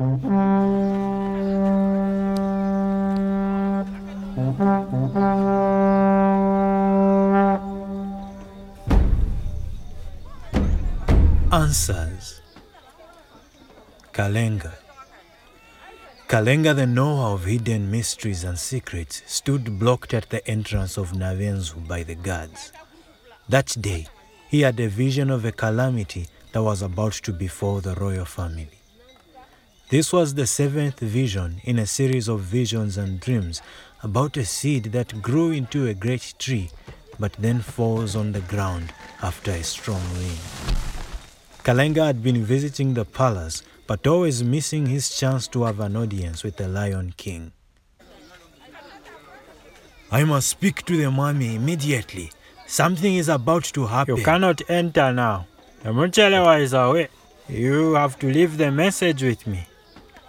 Answers Kalenga. Kalenga, the knower of hidden mysteries and secrets, stood blocked at the entrance of Navenzu by the guards. That day, he had a vision of a calamity that was about to befall the royal family. This was the seventh vision in a series of visions and dreams about a seed that grew into a great tree but then falls on the ground after a strong wind. Kalenga had been visiting the palace but always missing his chance to have an audience with the Lion King. I must speak to the mummy immediately. Something is about to happen. You cannot enter now. The Muchelewa is away. You have to leave the message with me.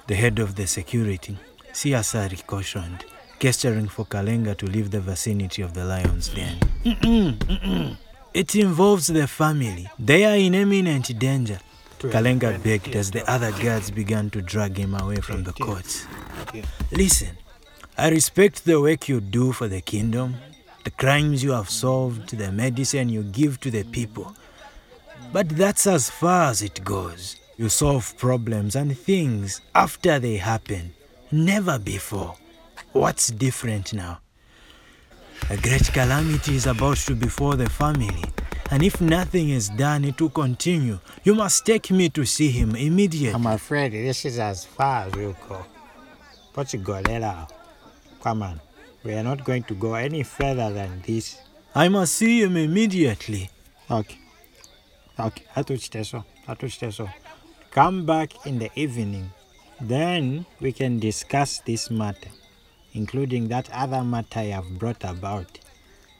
The head of the security, Siasari, cautioned, gesturing for Kalenga to leave the vicinity of the lion's den. Mm-mm, mm-mm. It involves the family. They are in imminent danger. Kalenga begged as the other guards began to drag him away from the court. Listen, I respect the work you do for the kingdom, the crimes you have solved, the medicine you give to the people. But that's as far as it goes. You solve problems and things after they happen, never before. What's different now? A great calamity is about to befall the family, and if nothing is done, it will continue. You must take me to see him immediately. I'm afraid this is as far as we'll go. Portugal, come on. We are not going to go any further than this. I must see him immediately. Okay. Okay, hatuchite so. Hatuchite so. Come back in the evening. Then we can discuss this matter, including that other matter I have brought about.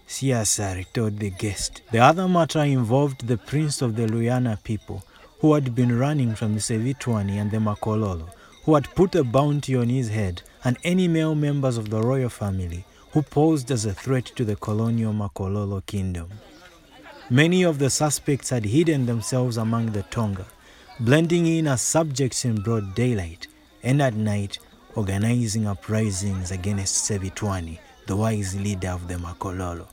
Siasari told the guest. The other matter involved the prince of the Luyana people, who had been running from the Sevitwani and the Makololo, who had put a bounty on his head, and any male members of the royal family who posed as a threat to the colonial Makololo kingdom. Many of the suspects had hidden themselves among the Tonga, blending in as subjects in broad daylight, and at night organizing uprisings against Sevitwani, the wise leader of the Makololo.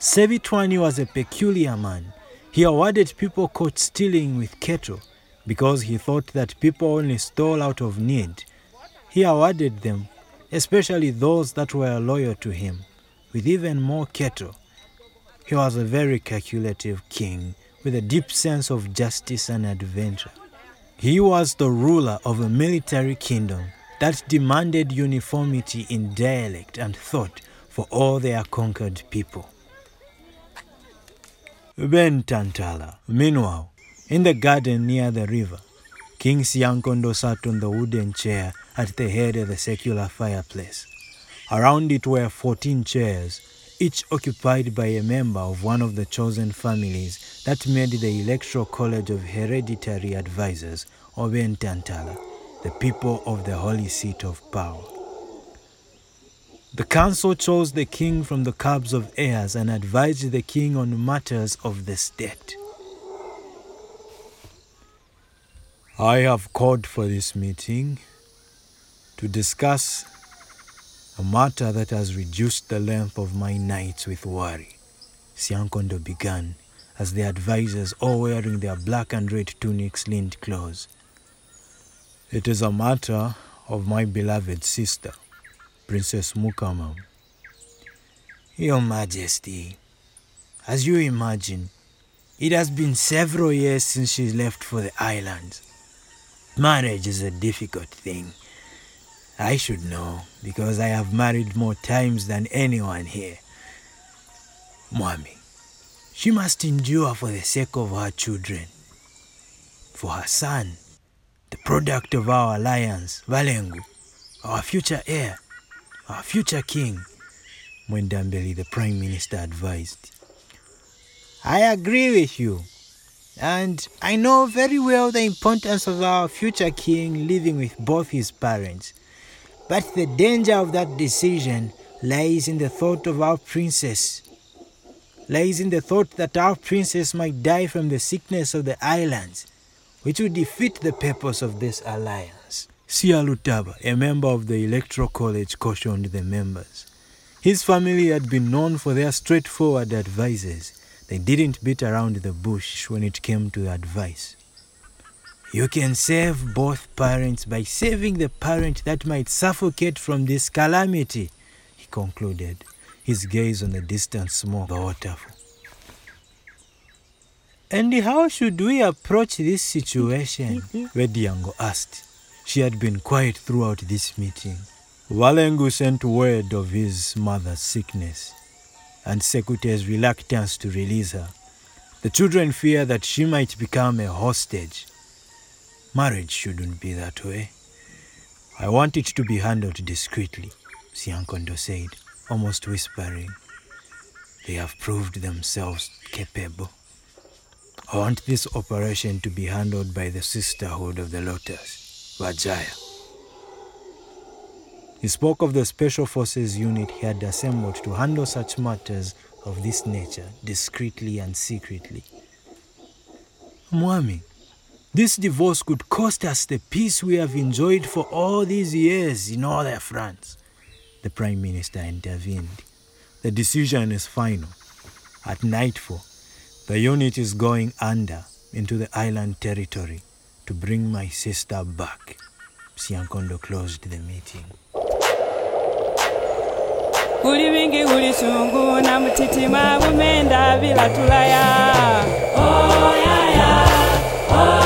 Sevitwani was a peculiar man. He awarded people caught stealing with cattle because he thought that people only stole out of need. He awarded them, especially those that were loyal to him, with even more cattle. He was a very calculative king with a deep sense of justice and adventure. He was the ruler of a military kingdom that demanded uniformity in dialect and thought for all their conquered people. Ben Tantala, meanwhile, in the garden near the river, King Siankondo sat on the wooden chair at the head of the secular fireplace. Around it were 14 chairs, each occupied by a member of one of the chosen families that made the Electoral College of Hereditary Advisors, or Bentantala, the people of the holy seat of power. The council chose the king from the cubs of heirs and advised the king on matters of the state. I have called for this meeting to discuss a matter that has reduced the length of my nights with worry. Siankondo began as the advisors, all wearing their black and red tunics, leaned close. It is a matter of my beloved sister, Princess Mukama. Your Majesty, as you imagine, it has been several years since she left for the islands. Marriage is a difficult thing. I should know because I have married more times than anyone here. Mwami, she must endure for the sake of her children, for her son, the product of our alliance, Valengu, our future heir, our future king, Mwendambeli, the prime minister, advised. I agree with you, and I know very well the importance of our future king living with both his parents. But the danger of that decision lies in the thought of our princess, lies in the thought that our princess might die from the sickness of the islands, which would defeat the purpose of this alliance. Sialutaba, a member of the Electoral College, cautioned the members. His family had been known for their straightforward advices. They didn't beat around the bush when it came to advice. You can save both parents by saving the parent that might suffocate from this calamity, he concluded, his gaze on the distant smoke of the waterfall. And how should we approach this situation? Wediango asked. She had been quiet throughout this meeting. Walengu sent word of his mother's sickness and Sekute's reluctance to release her. The children fear that she might become a hostage. Marriage shouldn't be that way. I want it to be handled discreetly, Siankondo said, almost whispering. They have proved themselves capable. I want this operation to be handled by the Sisterhood of the Lotus, Vajaya. He spoke of the Special Forces unit he had assembled to handle such matters of this nature discreetly and secretly. Mwami, this divorce could cost us the peace we have enjoyed for all these years in all their France. The Prime Minister intervened. The decision is final. At nightfall, the unit is going under into the island territory to bring my sister back. Siankondo closed the meeting. kuli vingi kuli sungu na mtitima bumenda bila oh, yeah, yeah. Oh,